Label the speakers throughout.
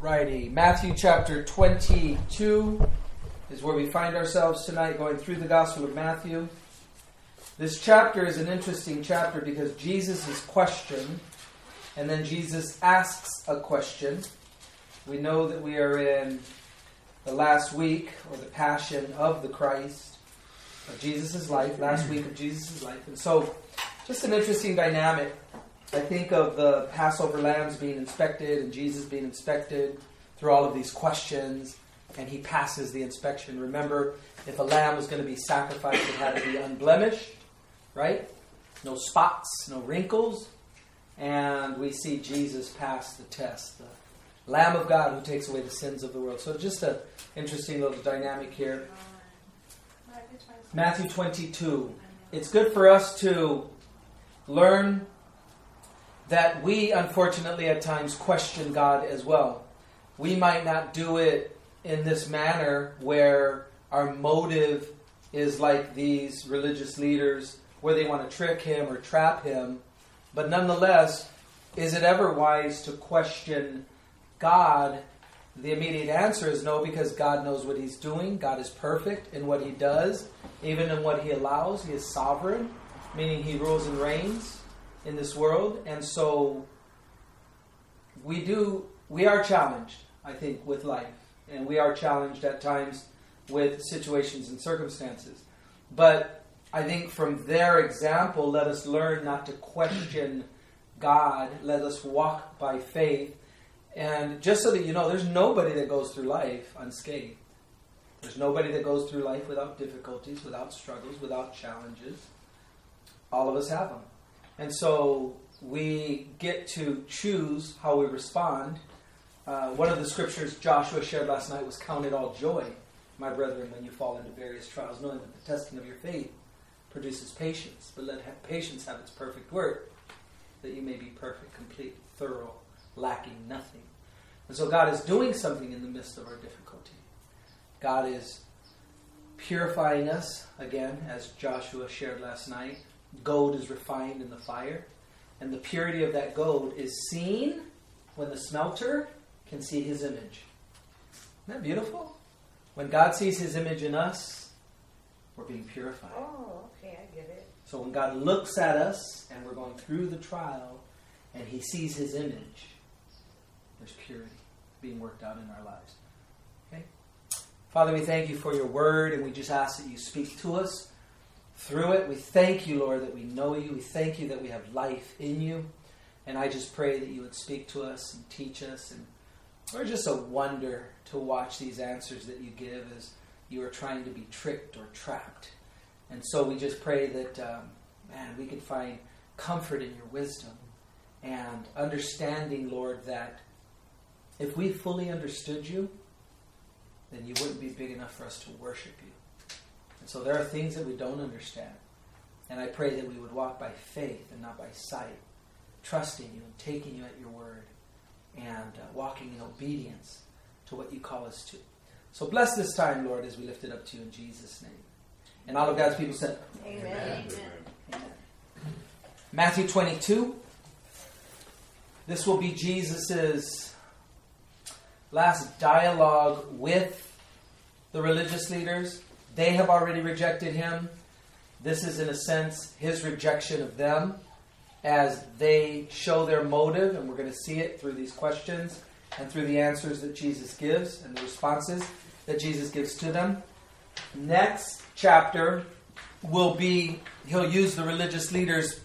Speaker 1: Alrighty, Matthew chapter 22 is where we find ourselves tonight, going through the Gospel of Matthew. This chapter is an interesting chapter because Jesus is questioned, and then Jesus asks a question. We know that we are in the last week, or the passion of the Christ, of Jesus' life, last week of Jesus' life. And so, just an interesting dynamic I think of the Passover lambs being inspected and Jesus being inspected through all of these questions, and he passes the inspection. Remember, if a lamb was going to be sacrificed, it had to be unblemished, right? No spots, no wrinkles. And we see Jesus pass the test, the Lamb of God who takes away the sins of the world. So, just an interesting little dynamic here. Matthew 22. It's good for us to learn that we unfortunately at times question God as well. We might not do it in this manner where our motive is like these religious leaders, where they want to trick him or trap him. But nonetheless, is it ever wise to question God? The immediate answer is no, because God knows what He's doing. God is perfect in what He does, even in what He allows. He is sovereign, meaning He rules and reigns in this world, and so we do we are challenged, I think, with life, and we are challenged at times with situations and circumstances. But I think from their example, let us learn not to question God. Let us walk by faith. And just so that you know, there's nobody that goes through life unscathed. There's nobody that goes through life without difficulties, without struggles, without challenges. All of us have them. And so we get to choose how we respond. Uh, one of the scriptures Joshua shared last night was Count it all joy, my brethren, when you fall into various trials, knowing that the testing of your faith produces patience. But let patience have its perfect work, that you may be perfect, complete, thorough, lacking nothing. And so God is doing something in the midst of our difficulty. God is purifying us, again, as Joshua shared last night gold is refined in the fire. And the purity of that gold is seen when the smelter can see his image. Isn't that beautiful? When God sees his image in us, we're being purified.
Speaker 2: Oh, okay, I get it.
Speaker 1: So when God looks at us and we're going through the trial and he sees his image, there's purity being worked out in our lives. Okay? Father, we thank you for your word and we just ask that you speak to us through it. We thank you, Lord, that we know you. We thank you that we have life in you. And I just pray that you would speak to us and teach us. And we're just a wonder to watch these answers that you give as you are trying to be tricked or trapped. And so we just pray that, um, man, we could find comfort in your wisdom and understanding, Lord, that if we fully understood you, then you wouldn't be big enough for us to worship you. And so there are things that we don't understand. And I pray that we would walk by faith and not by sight, trusting you and taking you at your word and uh, walking in obedience to what you call us to. So bless this time, Lord, as we lift it up to you in Jesus' name. And all of God's people said,
Speaker 2: Amen. Amen.
Speaker 1: Amen. Matthew 22. This will be Jesus' last dialogue with the religious leaders they have already rejected him. This is, in a sense, his rejection of them as they show their motive, and we're going to see it through these questions and through the answers that Jesus gives and the responses that Jesus gives to them. Next chapter will be, he'll use the religious leaders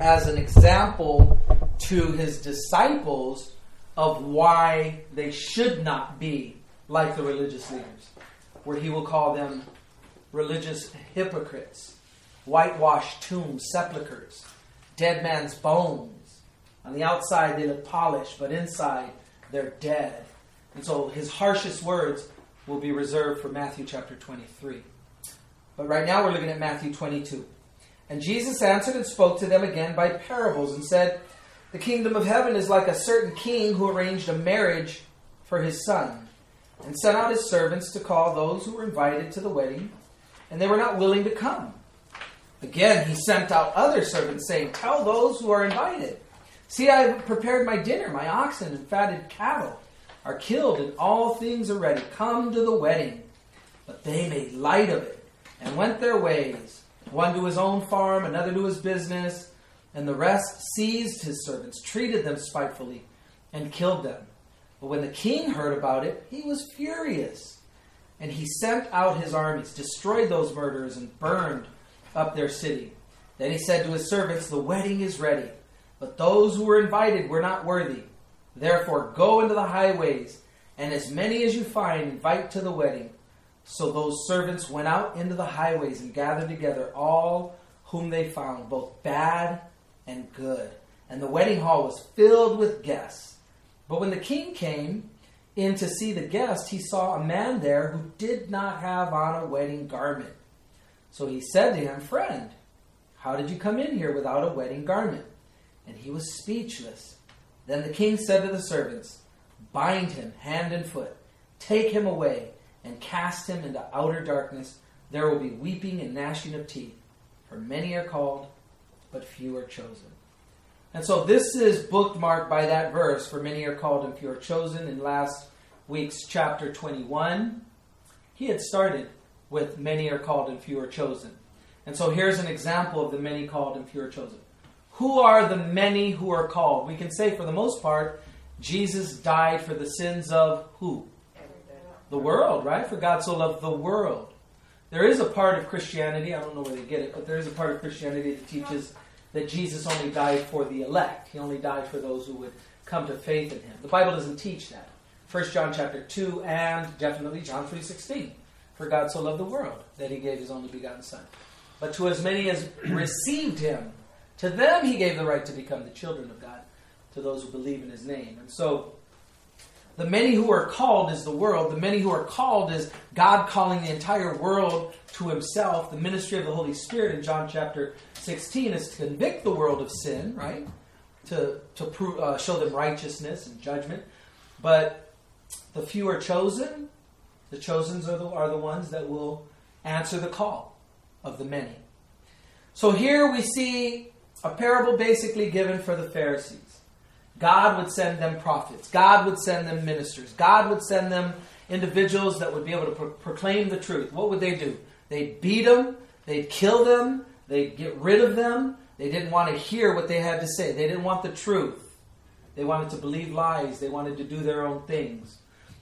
Speaker 1: as an example to his disciples of why they should not be like the religious leaders where he will call them religious hypocrites, whitewashed tombs, sepulchres, dead man's bones. On the outside, they look polished, but inside, they're dead. And so his harshest words will be reserved for Matthew chapter 23. But right now, we're looking at Matthew 22. And Jesus answered and spoke to them again by parables and said, The kingdom of heaven is like a certain king who arranged a marriage for his son and sent out his servants to call those who were invited to the wedding, and they were not willing to come. Again, he sent out other servants, saying, Tell those who are invited, See, I have prepared my dinner, my oxen and fatted cattle, are killed, and all things are ready. Come to the wedding. But they made light of it and went their ways, one to his own farm, another to his business, and the rest seized his servants, treated them spitefully, and killed them. But when the king heard about it, he was furious. And he sent out his armies, destroyed those murderers, and burned up their city. Then he said to his servants, The wedding is ready, but those who were invited were not worthy. Therefore, go into the highways, and as many as you find, invite to the wedding. So those servants went out into the highways and gathered together all whom they found, both bad and good. And the wedding hall was filled with guests. But when the king came in to see the guest, he saw a man there who did not have on a wedding garment. So he said to him, Friend, how did you come in here without a wedding garment? And he was speechless. Then the king said to the servants, Bind him hand and foot, take him away, and cast him into outer darkness. There will be weeping and gnashing of teeth, for many are called, but few are chosen. And so this is bookmarked by that verse, for many are called and few are chosen, in last week's chapter 21. He had started with many are called and few are chosen. And so here's an example of the many called and few are chosen. Who are the many who are called? We can say for the most part, Jesus died for the sins of who? The world, right? For God so loved the world. There is a part of Christianity, I don't know where they get it, but there is a part of Christianity that teaches that Jesus only died for the elect. He only died for those who would come to faith in him. The Bible doesn't teach that. 1 John chapter 2 and definitely John 3:16. For God so loved the world that he gave his only begotten son. But to as many as received him, to them he gave the right to become the children of God, to those who believe in his name. And so the many who are called is the world. The many who are called is God calling the entire world to himself. The ministry of the Holy Spirit in John chapter 16 is to convict the world of sin, right? To, to prove, uh, show them righteousness and judgment. But the few are chosen. The chosen are the, are the ones that will answer the call of the many. So here we see a parable basically given for the Pharisees. God would send them prophets. God would send them ministers. God would send them individuals that would be able to pro- proclaim the truth. What would they do? They'd beat them. They'd kill them. They'd get rid of them. They didn't want to hear what they had to say. They didn't want the truth. They wanted to believe lies. They wanted to do their own things.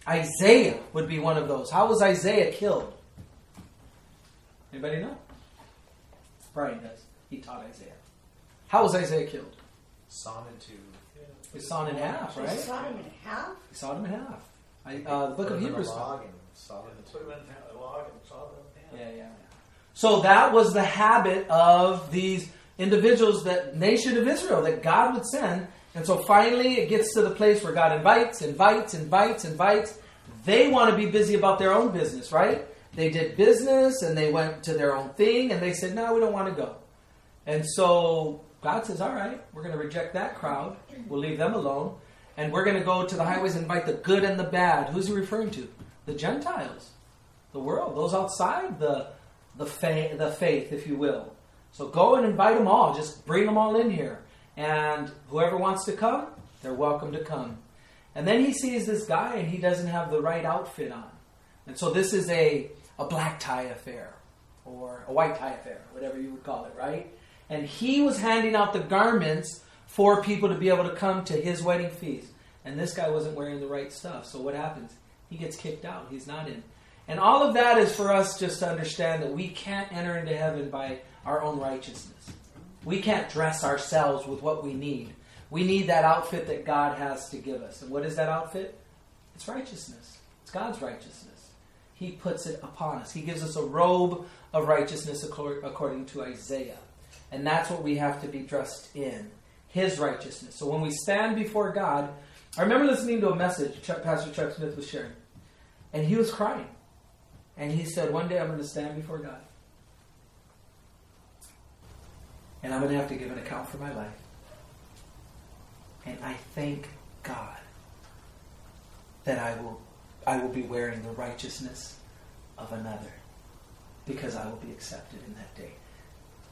Speaker 1: Isaiah would be one of those. How was Isaiah killed? Anybody know? Brian does. He taught Isaiah. How was Isaiah killed?
Speaker 3: Sawn into.
Speaker 1: He sawn in half,
Speaker 2: They
Speaker 1: right?
Speaker 2: saw him in half?
Speaker 1: He sawed him in half. I, uh, the book of
Speaker 3: him in a
Speaker 1: Hebrews.
Speaker 3: log and saw it
Speaker 4: them in a log and saw them.
Speaker 1: Yeah, yeah, yeah. So that was the habit of these individuals, that nation of Israel, that God would send. And so finally, it gets to the place where God invites, invites, invites, invites. They want to be busy about their own business, right? They did business and they went to their own thing, and they said, "No, we don't want to go." And so God says, "All right, we're going to reject that crowd. We'll leave them alone, and we're going to go to the highways and invite the good and the bad." Who's he referring to? The Gentiles, the world, those outside the the, fa- the faith, if you will. So go and invite them all. Just bring them all in here. And whoever wants to come, they're welcome to come. And then he sees this guy and he doesn't have the right outfit on. And so this is a, a black tie affair or a white tie affair, whatever you would call it, right? And he was handing out the garments for people to be able to come to his wedding feast. And this guy wasn't wearing the right stuff. So what happens? He gets kicked out. He's not in. And all of that is for us just to understand that we can't enter into heaven by our own righteousness. We can't dress ourselves with what we need. We need that outfit that God has to give us. And what is that outfit? It's righteousness. It's God's righteousness. He puts it upon us. He gives us a robe of righteousness according to Isaiah. And that's what we have to be dressed in His righteousness. So when we stand before God, I remember listening to a message Chuck, Pastor Chuck Smith was sharing. And he was crying. And he said, One day I'm going to stand before God. And I'm going to have to give an account for my life. And I thank God that I will, I will be wearing the righteousness of another because I will be accepted in that day.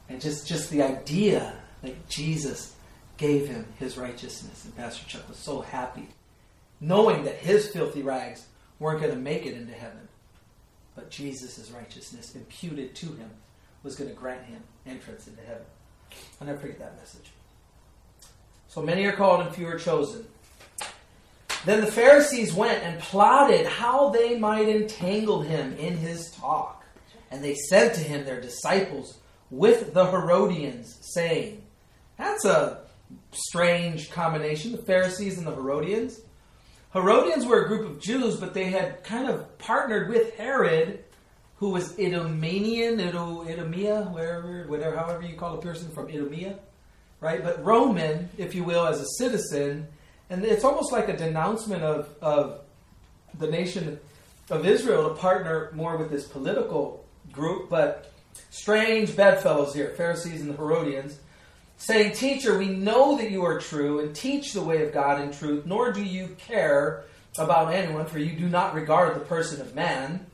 Speaker 1: And just, just the idea that Jesus gave him his righteousness. And Pastor Chuck was so happy knowing that his filthy rags weren't going to make it into heaven. But Jesus' righteousness imputed to him was going to grant him entrance into heaven. I'll never forget that message. So many are called and few are chosen. Then the Pharisees went and plotted how they might entangle him in his talk. And they said to him, their disciples, with the Herodians, saying, That's a strange combination, the Pharisees and the Herodians. Herodians were a group of Jews, but they had kind of partnered with Herod, who was Idumean, Idumea, wherever, whatever, however you call a person from Idumea, right? But Roman, if you will, as a citizen, and it's almost like a denouncement of, of the nation of Israel to partner more with this political group, but strange bedfellows here, Pharisees and the Herodians, saying, Teacher, we know that you are true and teach the way of God in truth, nor do you care about anyone, for you do not regard the person of man.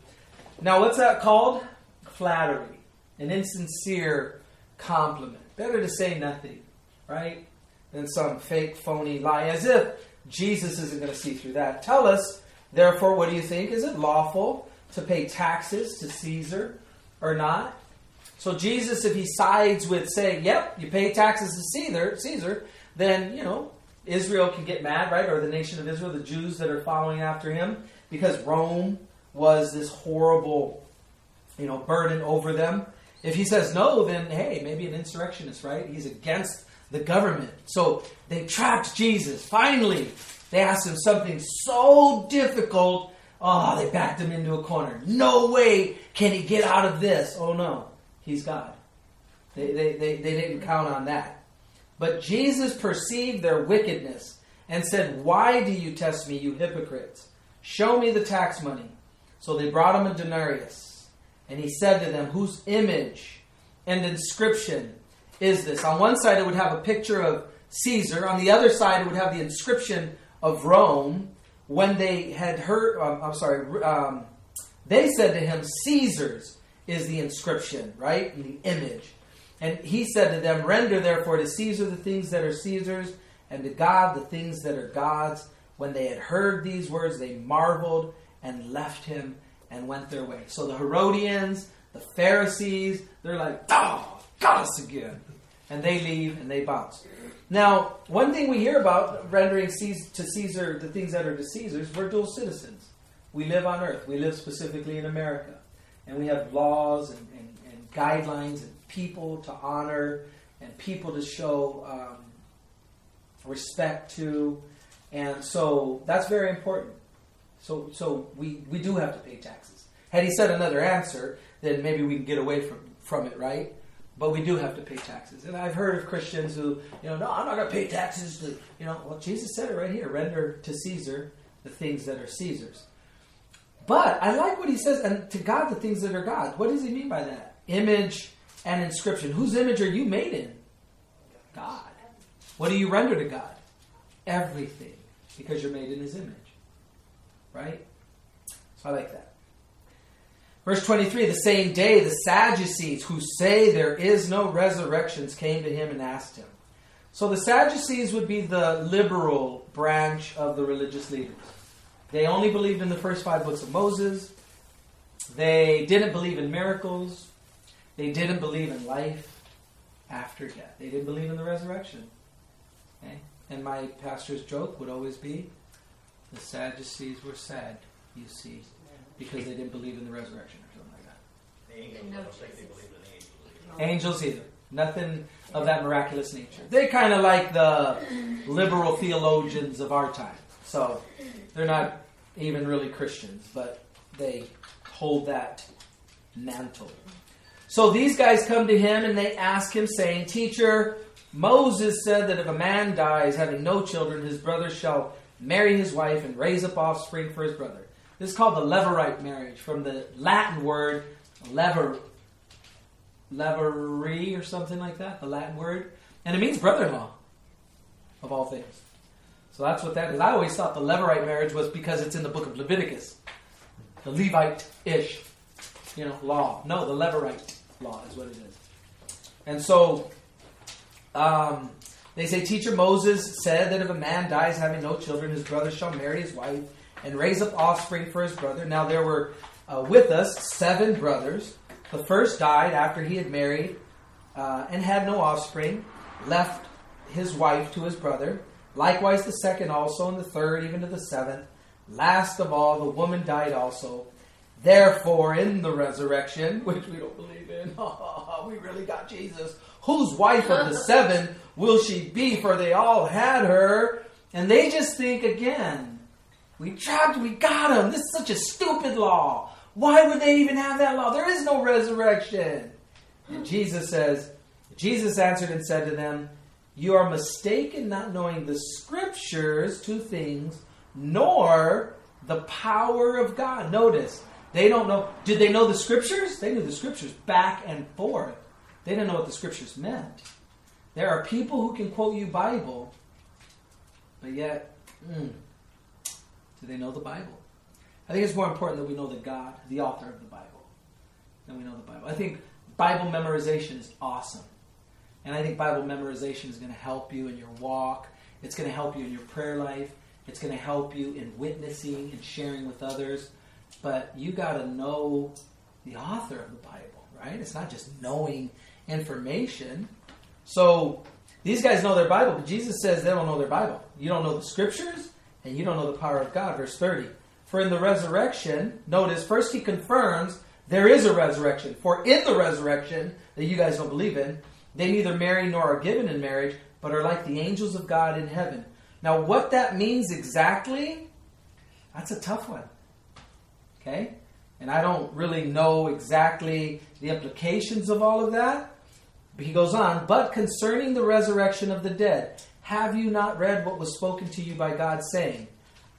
Speaker 1: Now, what's that called? Flattery, an insincere compliment. Better to say nothing, right? Than some fake, phony lie, as if Jesus isn't going to see through that. Tell us, therefore, what do you think? Is it lawful to pay taxes to Caesar or not? So Jesus, if he sides with saying, "Yep, you pay taxes to Caesar," Caesar, then you know Israel can get mad, right? Or the nation of Israel, the Jews that are following after him, because Rome was this horrible, you know, burden over them. If he says no, then hey, maybe an insurrectionist, right? He's against the government. So they trapped Jesus. Finally, they asked him something so difficult. Oh, they backed him into a corner. No way can he get out of this. Oh no, he's God. They, they, they, they didn't count on that. But Jesus perceived their wickedness and said, Why do you test me, you hypocrites? Show me the tax money. So they brought him a denarius. And he said to them, Whose image and inscription is this? On one side, it would have a picture of Caesar. On the other side, it would have the inscription of Rome. When they had heard, um, I'm sorry, um, they said to him, Caesar's is the inscription, right? And the image. And he said to them, Render therefore to Caesar the things that are Caesar's, and to God the things that are God's. When they had heard these words, they marveled and left him and went their way. So the Herodians, the Pharisees, they're like, oh, got us again. And they leave and they bounce. Now, one thing we hear about rendering to Caesar the things that are to Caesar's, we're dual citizens. We live on earth. We live specifically in America. And we have laws and, and, and guidelines and people to honor and people to show um, respect to. And so that's very important. So, so we, we do have to pay taxes. Had he said another answer, then maybe we can get away from, from it, right? But we do have to pay taxes. And I've heard of Christians who, you know, no, I'm not going to pay taxes to, you know, well, Jesus said it right here render to Caesar the things that are Caesar's. But I like what he says, and to God the things that are God. What does he mean by that? Image and inscription. Whose image are you made in? God. What do you render to God? Everything. Because you're made in his image. Right? So I like that. Verse 23 The same day, the Sadducees, who say there is no resurrections, came to him and asked him. So the Sadducees would be the liberal branch of the religious leaders. They only believed in the first five books of Moses. They didn't believe in miracles. They didn't believe in life after death. They didn't believe in the resurrection. Okay? And my pastor's joke would always be the Sadducees were sad, you see, because they didn't believe in the resurrection or something like that.
Speaker 3: The angels, I don't think they believed in angels. either.
Speaker 1: Angels either. Nothing of that miraculous nature. They're kind of like the liberal theologians of our time. So they're not even really Christians, but they hold that mantle. So these guys come to him and they ask him, saying, Teacher, Moses said that if a man dies having no children, his brother shall marry his wife and raise up offspring for his brother. This is called the Levirate marriage, from the Latin word levir, or something like that, the Latin word. And it means brother-in-law, of all things. So that's what that is. I always thought the Levirate marriage was because it's in the book of Leviticus. The Levite-ish, you know, law. No, the Levirate law is what it is. And so, um, They say, Teacher Moses said that if a man dies having no children, his brother shall marry his wife and raise up offspring for his brother. Now there were uh, with us seven brothers. The first died after he had married uh, and had no offspring, left his wife to his brother. Likewise, the second also, and the third, even to the seventh. Last of all, the woman died also. Therefore, in the resurrection, which we don't believe in, we really got Jesus. Whose wife of the seven will she be? For they all had her. And they just think again, we trapped, we got him. This is such a stupid law. Why would they even have that law? There is no resurrection. And Jesus says, Jesus answered and said to them, You are mistaken not knowing the scriptures, two things, nor the power of God. Notice, they don't know. Did they know the scriptures? They knew the scriptures back and forth. They didn't know what the scriptures meant. There are people who can quote you Bible, but yet, mm, do they know the Bible? I think it's more important that we know the God, the author of the Bible, than we know the Bible. I think Bible memorization is awesome. And I think Bible memorization is going to help you in your walk. It's going to help you in your prayer life. It's going to help you in witnessing and sharing with others. But you got to know the author of the Bible, right? It's not just knowing information. So these guys know their Bible, but Jesus says they don't know their Bible. You don't know the scriptures, and you don't know the power of God. Verse 30. For in the resurrection, notice, first he confirms there is a resurrection. For in the resurrection, that you guys don't believe in, they neither marry nor are given in marriage, but are like the angels of God in heaven. Now, what that means exactly, that's a tough one. Okay? And I don't really know exactly the implications of all of that. But he goes on, but concerning the resurrection of the dead, have you not read what was spoken to you by God, saying,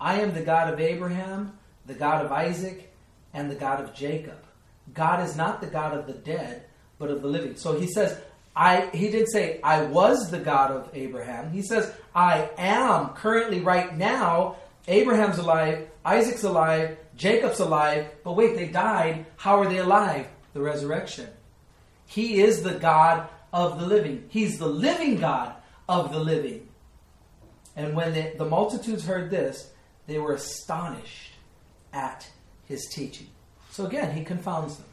Speaker 1: I am the God of Abraham, the God of Isaac, and the God of Jacob? God is not the God of the dead, but of the living. So he says, I he did say I was the God of Abraham. He says I am currently right now Abraham's alive, Isaac's alive, Jacob's alive, but wait, they died. How are they alive? The resurrection. He is the God of the living. He's the living God of the living. And when the, the multitudes heard this, they were astonished at his teaching. So again, he confounds them.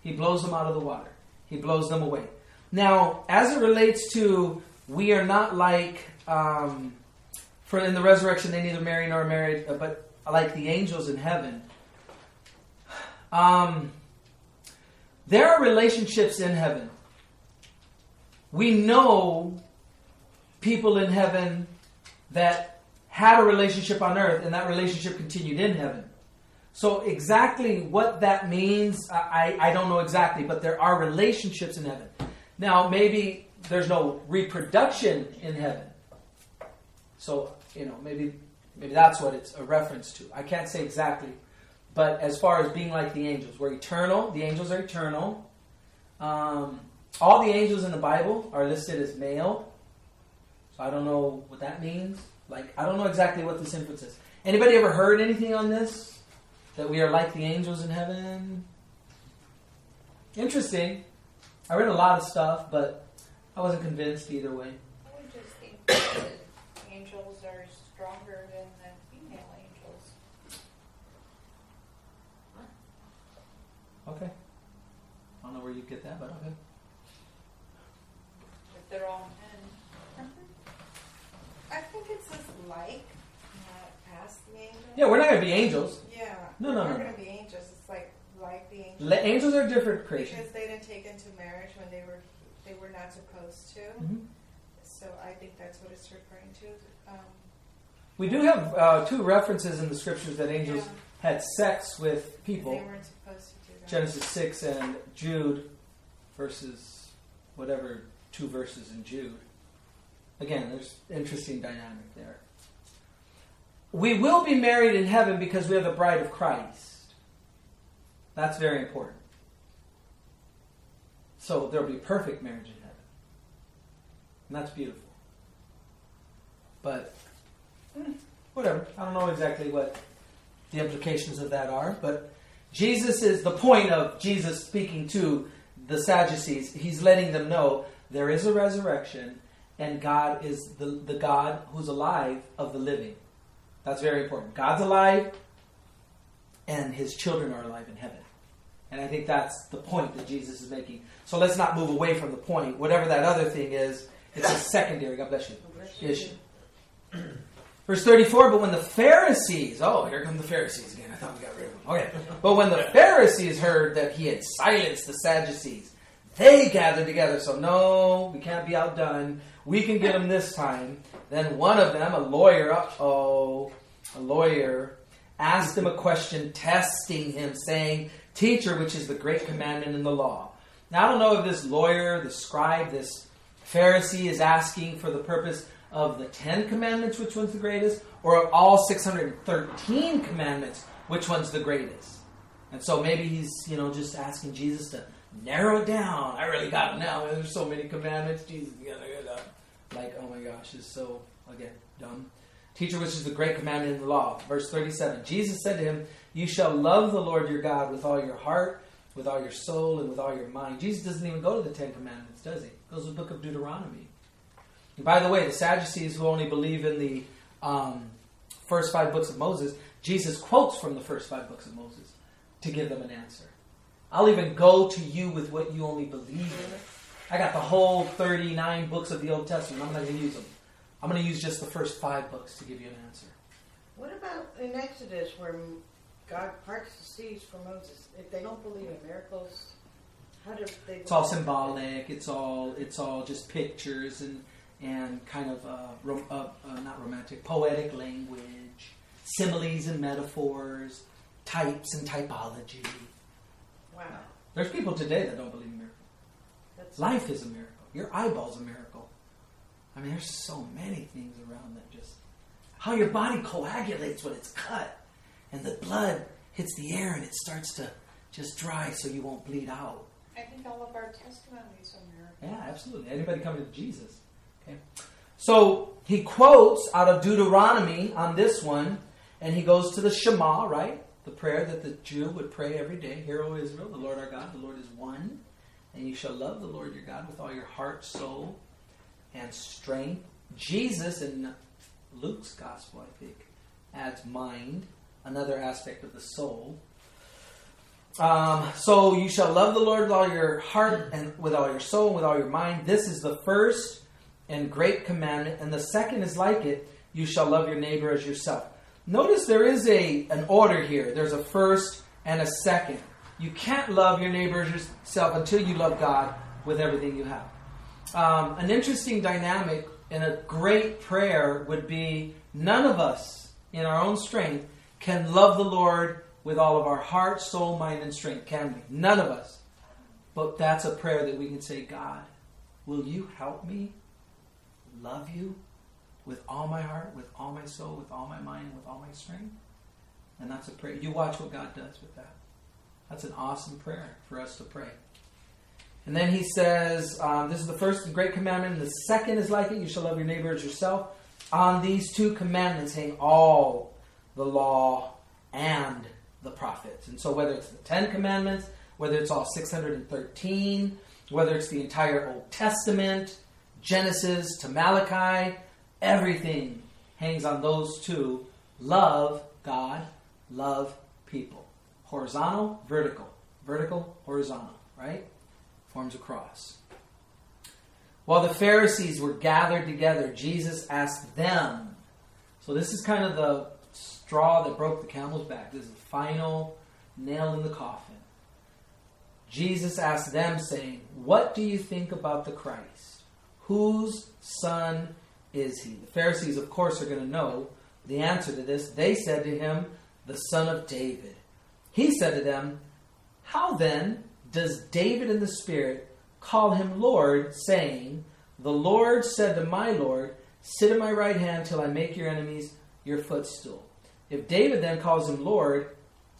Speaker 1: He blows them out of the water. He blows them away. Now, as it relates to we are not like um, for in the resurrection they neither marry nor married, uh, but like the angels in heaven. Um, there are relationships in heaven. We know people in heaven that had a relationship on earth, and that relationship continued in heaven. So, exactly what that means, I, I don't know exactly, but there are relationships in heaven. Now, maybe there's no reproduction in heaven. So, you know, maybe maybe that's what it's a reference to. I can't say exactly. But as far as being like the angels, we're eternal. The angels are eternal. Um, all the angels in the Bible are listed as male. So I don't know what that means. Like, I don't know exactly what this inference is. Anybody ever heard anything on this? That we are like the angels in heaven? Interesting. I read a lot of stuff, but I wasn't convinced either way.
Speaker 2: I would just think that angels are stronger than the female angels.
Speaker 1: Okay. I don't know where you get that, but okay.
Speaker 2: If they're all men.
Speaker 4: I think it's just like, not past the angels.
Speaker 1: Yeah, we're not going to be angels.
Speaker 4: Yeah.
Speaker 1: No, no,
Speaker 4: We're
Speaker 1: no,
Speaker 4: not
Speaker 1: no.
Speaker 4: going to be angels. Like the angels.
Speaker 1: Le- angels are different creation.
Speaker 4: Because they didn't take into marriage when they were they were not supposed to.
Speaker 1: Mhm.
Speaker 4: So I think that's what it's referring to. Um,
Speaker 1: We do have uh, two references in the scriptures that angels
Speaker 4: yeah,
Speaker 1: had sex with people.
Speaker 4: They weren't supposed to do that.
Speaker 1: Genesis 6 and Jude versus whatever two verses in Jude. Again, there's interesting dynamic there. We will be married in heaven because we are the bride of Christ. That's very important. So there'll be perfect marriage in heaven. And that's beautiful. But eh, whatever. I don't know exactly what the implications of that are, but Jesus is the point of Jesus speaking to the Sadducees. He's letting them know there is a resurrection and God is the, the God who's alive of the living. That's very important. God's alive, and his children are alive in heaven. And I think that's the point that Jesus is making. So let's not move away from the point. Whatever that other thing is, it's a secondary, God bless you, issue. Verse 34, but when the Pharisees, oh, here come the Pharisees again. I thought we got rid of them. Okay. But when the Pharisees heard that he had silenced the Sadducees, they gathered together. So, no, we can't be outdone. We can get them this time. Then one of them, a lawyer, oh, a lawyer, asked him a question, testing him, saying, Teacher, which is the great commandment in the law? Now, I don't know if this lawyer, the scribe, this Pharisee is asking for the purpose of the Ten Commandments, which one's the greatest, or of all 613 commandments, which one's the greatest. And so maybe he's, you know, just asking Jesus to narrow it down. I really got it now. There's so many commandments. Jesus, like, oh my gosh, it's so, again, dumb. Teacher, which is the great commandment in the law. Verse 37 Jesus said to him, You shall love the Lord your God with all your heart, with all your soul, and with all your mind. Jesus doesn't even go to the Ten Commandments, does he? Goes to the book of Deuteronomy. And by the way, the Sadducees who only believe in the um, first five books of Moses, Jesus quotes from the first five books of Moses to give them an answer. I'll even go to you with what you only believe in. I got the whole 39 books of the Old Testament. I'm not going to use them. I'm going to use just the first five books to give you an answer.
Speaker 4: What about in Exodus where God parts the seas for Moses? If they don't believe in miracles, how do they?
Speaker 1: It's all symbolic. It's all it's all just pictures and and kind of uh, rom- uh, uh, not romantic, poetic language, similes and metaphors, types and typology.
Speaker 4: Wow,
Speaker 1: There's people today that don't believe in miracles.
Speaker 4: that's
Speaker 1: Life is a miracle. Your eyeball's a miracle. I mean, there's so many things around that just how your body coagulates when it's cut, and the blood hits the air and it starts to just dry so you won't bleed out.
Speaker 2: I think all of our testimonies are miracles.
Speaker 1: Yeah, absolutely. Anybody coming to Jesus. Okay. So he quotes out of Deuteronomy on this one, and he goes to the Shema, right? The prayer that the Jew would pray every day. Hear, O Israel, the Lord our God, the Lord is one. And you shall love the Lord your God with all your heart, soul, and strength. Jesus in Luke's gospel, I think, adds mind, another aspect of the soul. Um, so you shall love the Lord with all your heart and with all your soul and with all your mind. This is the first and great commandment, and the second is like it: you shall love your neighbor as yourself. Notice there is a an order here. There's a first and a second. You can't love your neighbor as yourself until you love God with everything you have. Um, an interesting dynamic and a great prayer would be: none of us, in our own strength, can love the Lord with all of our heart, soul, mind, and strength, can we? None of us. But that's a prayer that we can say, God, will you help me love you with all my heart, with all my soul, with all my mind, with all my strength? And that's a prayer. You watch what God does with that. That's an awesome prayer for us to pray. And then he says, um, This is the first great commandment, and the second is like it you shall love your neighbor as yourself. On these two commandments hang all the law and the prophets. And so, whether it's the Ten Commandments, whether it's all 613, whether it's the entire Old Testament, Genesis to Malachi, everything hangs on those two love God, love people. Horizontal, vertical. Vertical, horizontal, right? Forms a cross. While the Pharisees were gathered together, Jesus asked them. So, this is kind of the straw that broke the camel's back. This is the final nail in the coffin. Jesus asked them, saying, What do you think about the Christ? Whose son is he? The Pharisees, of course, are going to know the answer to this. They said to him, The son of David. He said to them, How then does David in the Spirit call him Lord, saying, The Lord said to my Lord, Sit at my right hand till I make your enemies your footstool. If David then calls him Lord,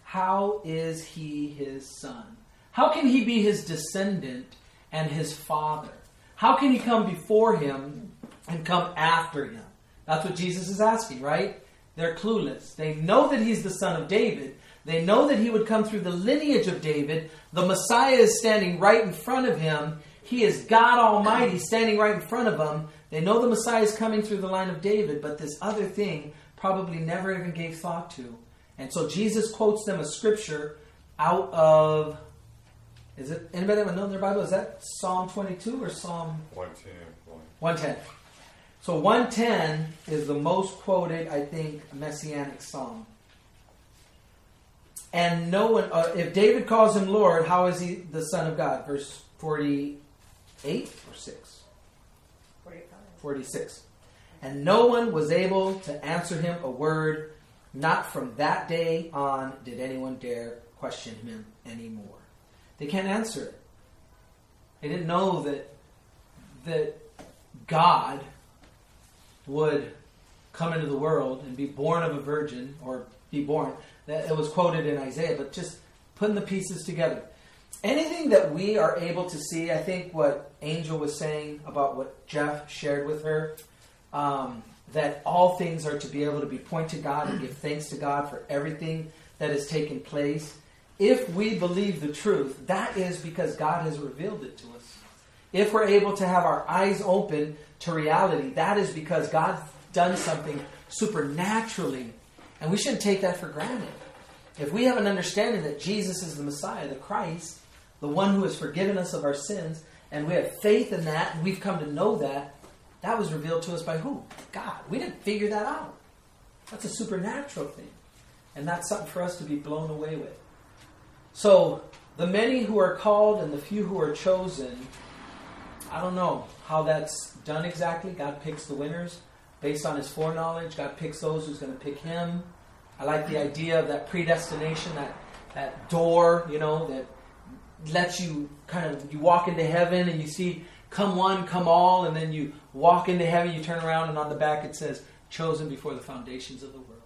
Speaker 1: how is he his son? How can he be his descendant and his father? How can he come before him and come after him? That's what Jesus is asking, right? They're clueless. They know that he's the son of David. They know that he would come through the lineage of David. The Messiah is standing right in front of him. He is God Almighty standing right in front of them. They know the Messiah is coming through the line of David, but this other thing probably never even gave thought to. And so Jesus quotes them a scripture out of is it anybody that would know their Bible? Is that Psalm 22 or Psalm
Speaker 5: 110.
Speaker 1: 110? So 110 is the most quoted, I think, messianic psalm. And no one, uh, if David calls him Lord, how is he the Son of God? Verse 48 or 6?
Speaker 4: 45.
Speaker 1: 46. And no one was able to answer him a word. Not from that day on did anyone dare question him anymore. They can't answer it. They didn't know that that God would come into the world and be born of a virgin or be born. It was quoted in Isaiah, but just putting the pieces together. Anything that we are able to see, I think what Angel was saying about what Jeff shared with her, um, that all things are to be able to be point to God and give thanks to God for everything that has taken place. If we believe the truth, that is because God has revealed it to us. If we're able to have our eyes open to reality, that is because God's done something supernaturally. And we shouldn't take that for granted. If we have an understanding that Jesus is the Messiah, the Christ, the one who has forgiven us of our sins, and we have faith in that, and we've come to know that, that was revealed to us by who? God. We didn't figure that out. That's a supernatural thing. And that's something for us to be blown away with. So, the many who are called and the few who are chosen, I don't know how that's done exactly. God picks the winners based on his foreknowledge. God picks those who's going to pick him. I like the idea of that predestination, that, that door, you know, that lets you kind of, you walk into heaven and you see, come one, come all, and then you walk into heaven, you turn around, and on the back it says, chosen before the foundations of the world.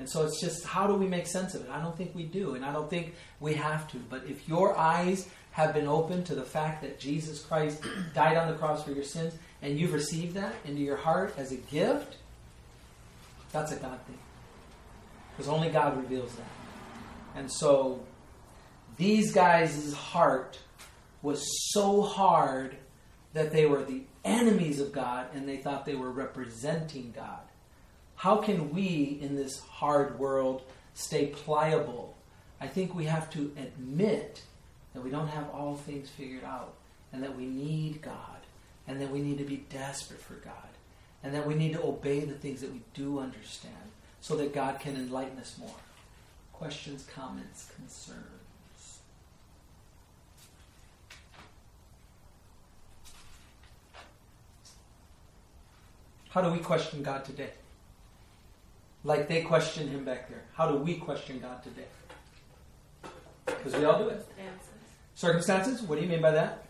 Speaker 1: And so it's just, how do we make sense of it? I don't think we do, and I don't think we have to. But if your eyes have been opened to the fact that Jesus Christ died on the cross for your sins, and you've received that into your heart as a gift, that's a God thing. Because only God reveals that. And so these guys' heart was so hard that they were the enemies of God and they thought they were representing God. How can we in this hard world stay pliable? I think we have to admit that we don't have all things figured out and that we need God and that we need to be desperate for God and that we need to obey the things that we do understand so that God can enlighten us more. Questions, comments, concerns? How do we question God today? Like they questioned him back there. How do we question God today? Because we all do it.
Speaker 6: Circumstances.
Speaker 1: Circumstances? What do you mean by that?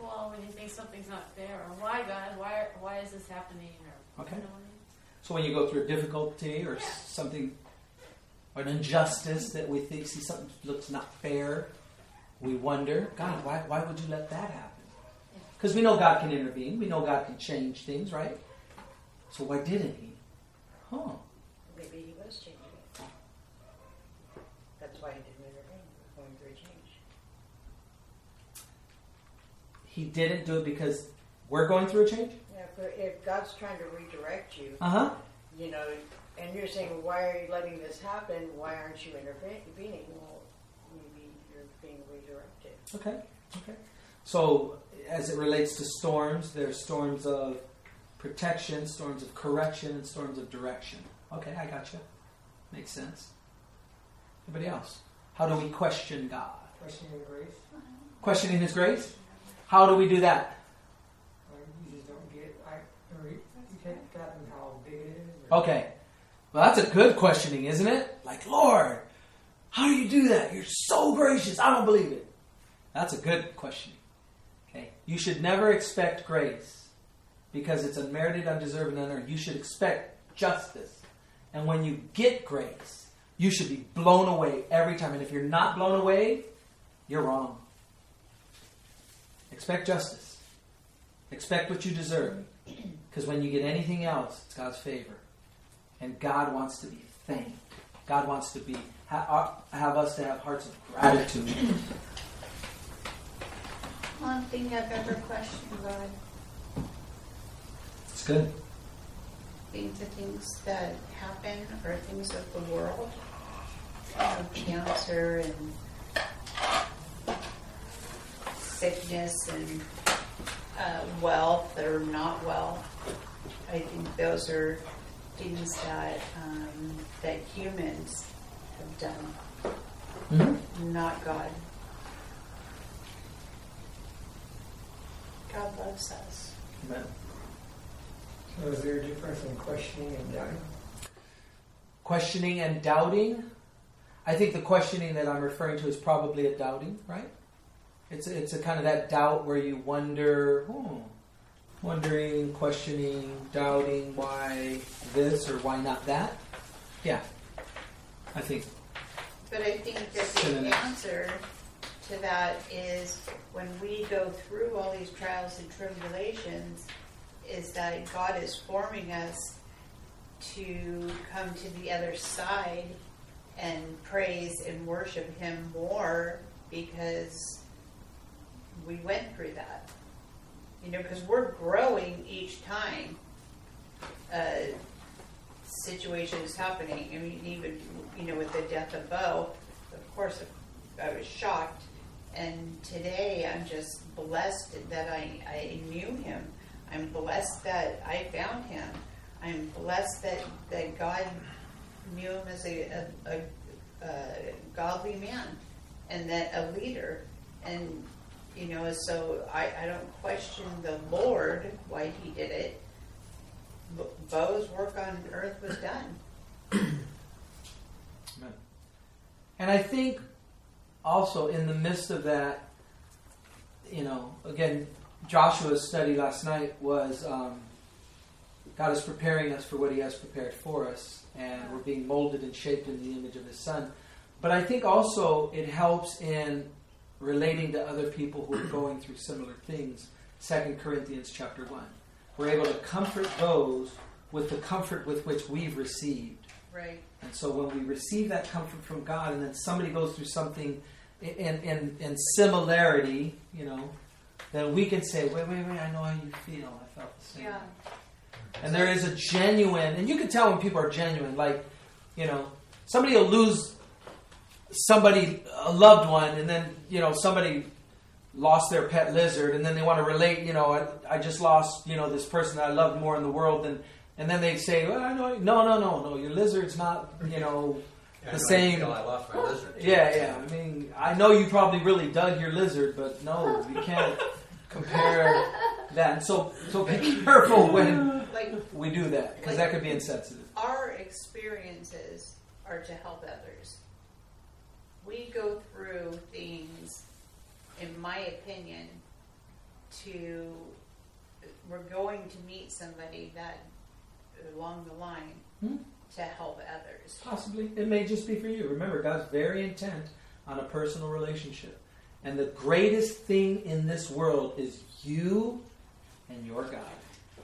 Speaker 6: Well, when you think something's not fair, or why God, why why is this happening, or
Speaker 1: Okay.
Speaker 6: you know I mean?
Speaker 1: So when you go through a difficulty or
Speaker 6: Yeah.
Speaker 1: something, or an injustice that we think see something looks not fair, we wonder, God, why, why would you let that happen? Because we know God can intervene. We know God can change things, right? So why didn't He? Huh?
Speaker 4: Maybe he was changing it. That's why he didn't intervene. We're going through a change.
Speaker 1: He didn't do it because we're going through a change?
Speaker 4: Yeah, if, if God's trying to redirect you,
Speaker 1: Uh huh.
Speaker 4: you know, and you're saying, why are you letting this happen? Why aren't you intervening? Well, maybe you're being redirected.
Speaker 1: Okay. Okay. So, as it relates to storms, there's storms of protection, storms of correction, and storms of direction. Okay, I got you. Makes sense. Anybody else? How do we question God?
Speaker 7: Questioning His grace.
Speaker 1: Questioning His grace? How do we do that?
Speaker 7: You just don't get. I, or you that and how big it is.
Speaker 1: Okay. Well, that's a good questioning, isn't it? Like, Lord, how do you do that? You're so gracious. I don't believe it. That's a good questioning. Okay. You should never expect grace because it's unmerited, undeserved, and unearned. You should expect justice. And when you get grace, you should be blown away every time. And if you're not blown away, you're wrong. Expect justice. Expect what you deserve. Because when you get anything else, it's God's favor. And God wants to be thanked. God wants to be ha- uh, have us to have hearts of gratitude.
Speaker 2: One thing I've ever questioned God It's
Speaker 1: good.
Speaker 2: Think the things that happen are things of the world, you know, cancer and sickness and uh, wealth or not wealth. I think those are things that um, that humans have done,
Speaker 1: Mm-hmm.
Speaker 2: not God. God loves us.
Speaker 1: Amen.
Speaker 7: So is there a difference in questioning and doubting?
Speaker 1: Questioning and doubting. I think the questioning that I'm referring to is probably a doubting, right? It's a, it's a kind of that doubt where you wonder, hmm, wondering, questioning, doubting why this or why not that. Yeah, I think
Speaker 2: But I think that the
Speaker 1: Synonyms.
Speaker 2: answer to that is when we go through all these trials and tribulations, is that God is forming us to come to the other side and praise and worship Him more because we went through that. You know, because we're growing each time a situation is happening. I mean, even, you know, with the death of Bo, of course, I was shocked. And today I'm just blessed that I, I knew him. I'm blessed that I found him. I'm blessed that, that God knew him as a, a, a, a godly man and that a leader. And, you know, so I, I don't question the Lord why he did it. Bo's work on earth was done.
Speaker 1: And I think also in the midst of that, you know, again, Joshua's study last night was um, God is preparing us for what He has prepared for us, and we're being molded and shaped in the image of His Son. But I think also it helps in relating to other people who are going through similar things. Second Corinthians chapter one, we're able to comfort those with the comfort with which we've received.
Speaker 2: Right.
Speaker 1: And so when we receive that comfort from God, and then somebody goes through something in, in, in similarity, you know, then we can say, wait, wait, wait, I know how you feel. I felt the same.
Speaker 2: Yeah.
Speaker 1: And there is a genuine, and you can tell when people are genuine. Like, you know, somebody will lose somebody, a loved one, and then, you know, somebody lost their pet lizard, and then they want to relate, you know, I, I just lost, you know, this person that I loved more in the world than. And then they say, well, I know, no, no, no, no, your lizard's not, you know,
Speaker 3: Yeah,
Speaker 1: the
Speaker 3: I know, I
Speaker 1: same.
Speaker 3: feel I lost my lizard. too.
Speaker 1: Yeah, yeah. I mean, I know you probably really dug your lizard, but no, you can't compare that. And so, so be careful when
Speaker 2: Like
Speaker 1: we do that because that could be insensitive.
Speaker 2: our experiences are to help others. We go through things, in my opinion, to we're going to meet somebody that along the line
Speaker 1: Hmm?
Speaker 2: to help others.
Speaker 1: Possibly, it may just be for you. Remember, God's very intent on a personal relationship, and the greatest thing in this world is you and your God.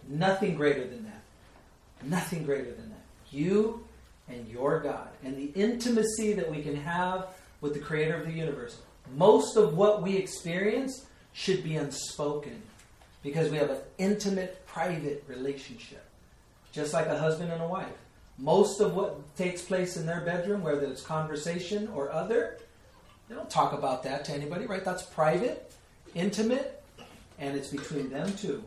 Speaker 1: Nothing greater than that. Nothing greater than that. You and your God, and the intimacy that we can have with the Creator of the universe. Most of what we experience should be unspoken because we have an intimate, private relationship, just like a husband and a wife. Most of what takes place in their bedroom, whether it's conversation or other, they don't talk about that to anybody, right? That's private, intimate, and it's between them two.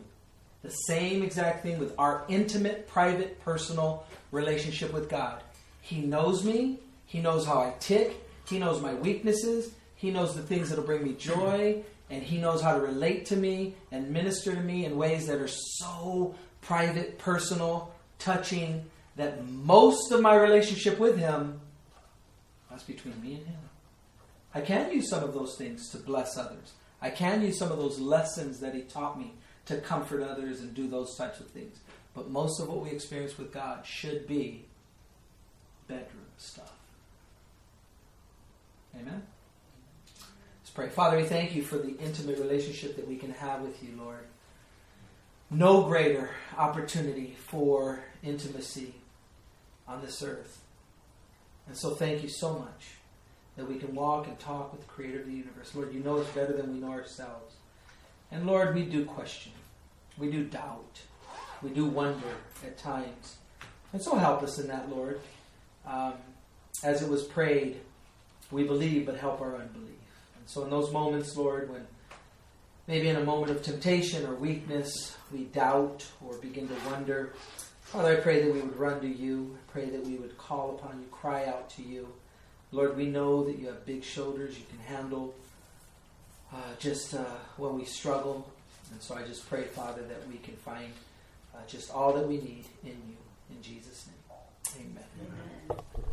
Speaker 1: The same exact thing with our intimate, private, personal relationship with God. He knows me, He knows how I tick, He knows my weaknesses, He knows the things that'll bring me joy, and He knows how to relate to me and minister to me in ways that are so private, personal, touching, that most of my relationship with Him that's between me and Him. I can use some of those things to bless others. I can use some of those lessons that He taught me to comfort others and do those types of things. But most of what we experience with God should be bedroom stuff. Amen? Let's pray. Father, we thank you for the intimate relationship that we can have with you, Lord. No greater opportunity for intimacy on this earth. And so thank you so much that we can walk and talk with the Creator of the universe. Lord, you know us better than we know ourselves. And Lord, we do question, we do doubt. We do wonder at times. And so help us in that, Lord. Um, as it was prayed, we believe, but help our unbelief. And so in those moments, Lord, when maybe in a moment of temptation or weakness, we doubt or begin to wonder, Father, I pray that we would run to you. I pray that we would call upon you, cry out to you. Lord, we know that you have big shoulders. You can handle uh, just uh, when we struggle. And so I just pray, Father, that we can find uh, just all that we need in you. In Jesus' name. Amen.
Speaker 2: Amen.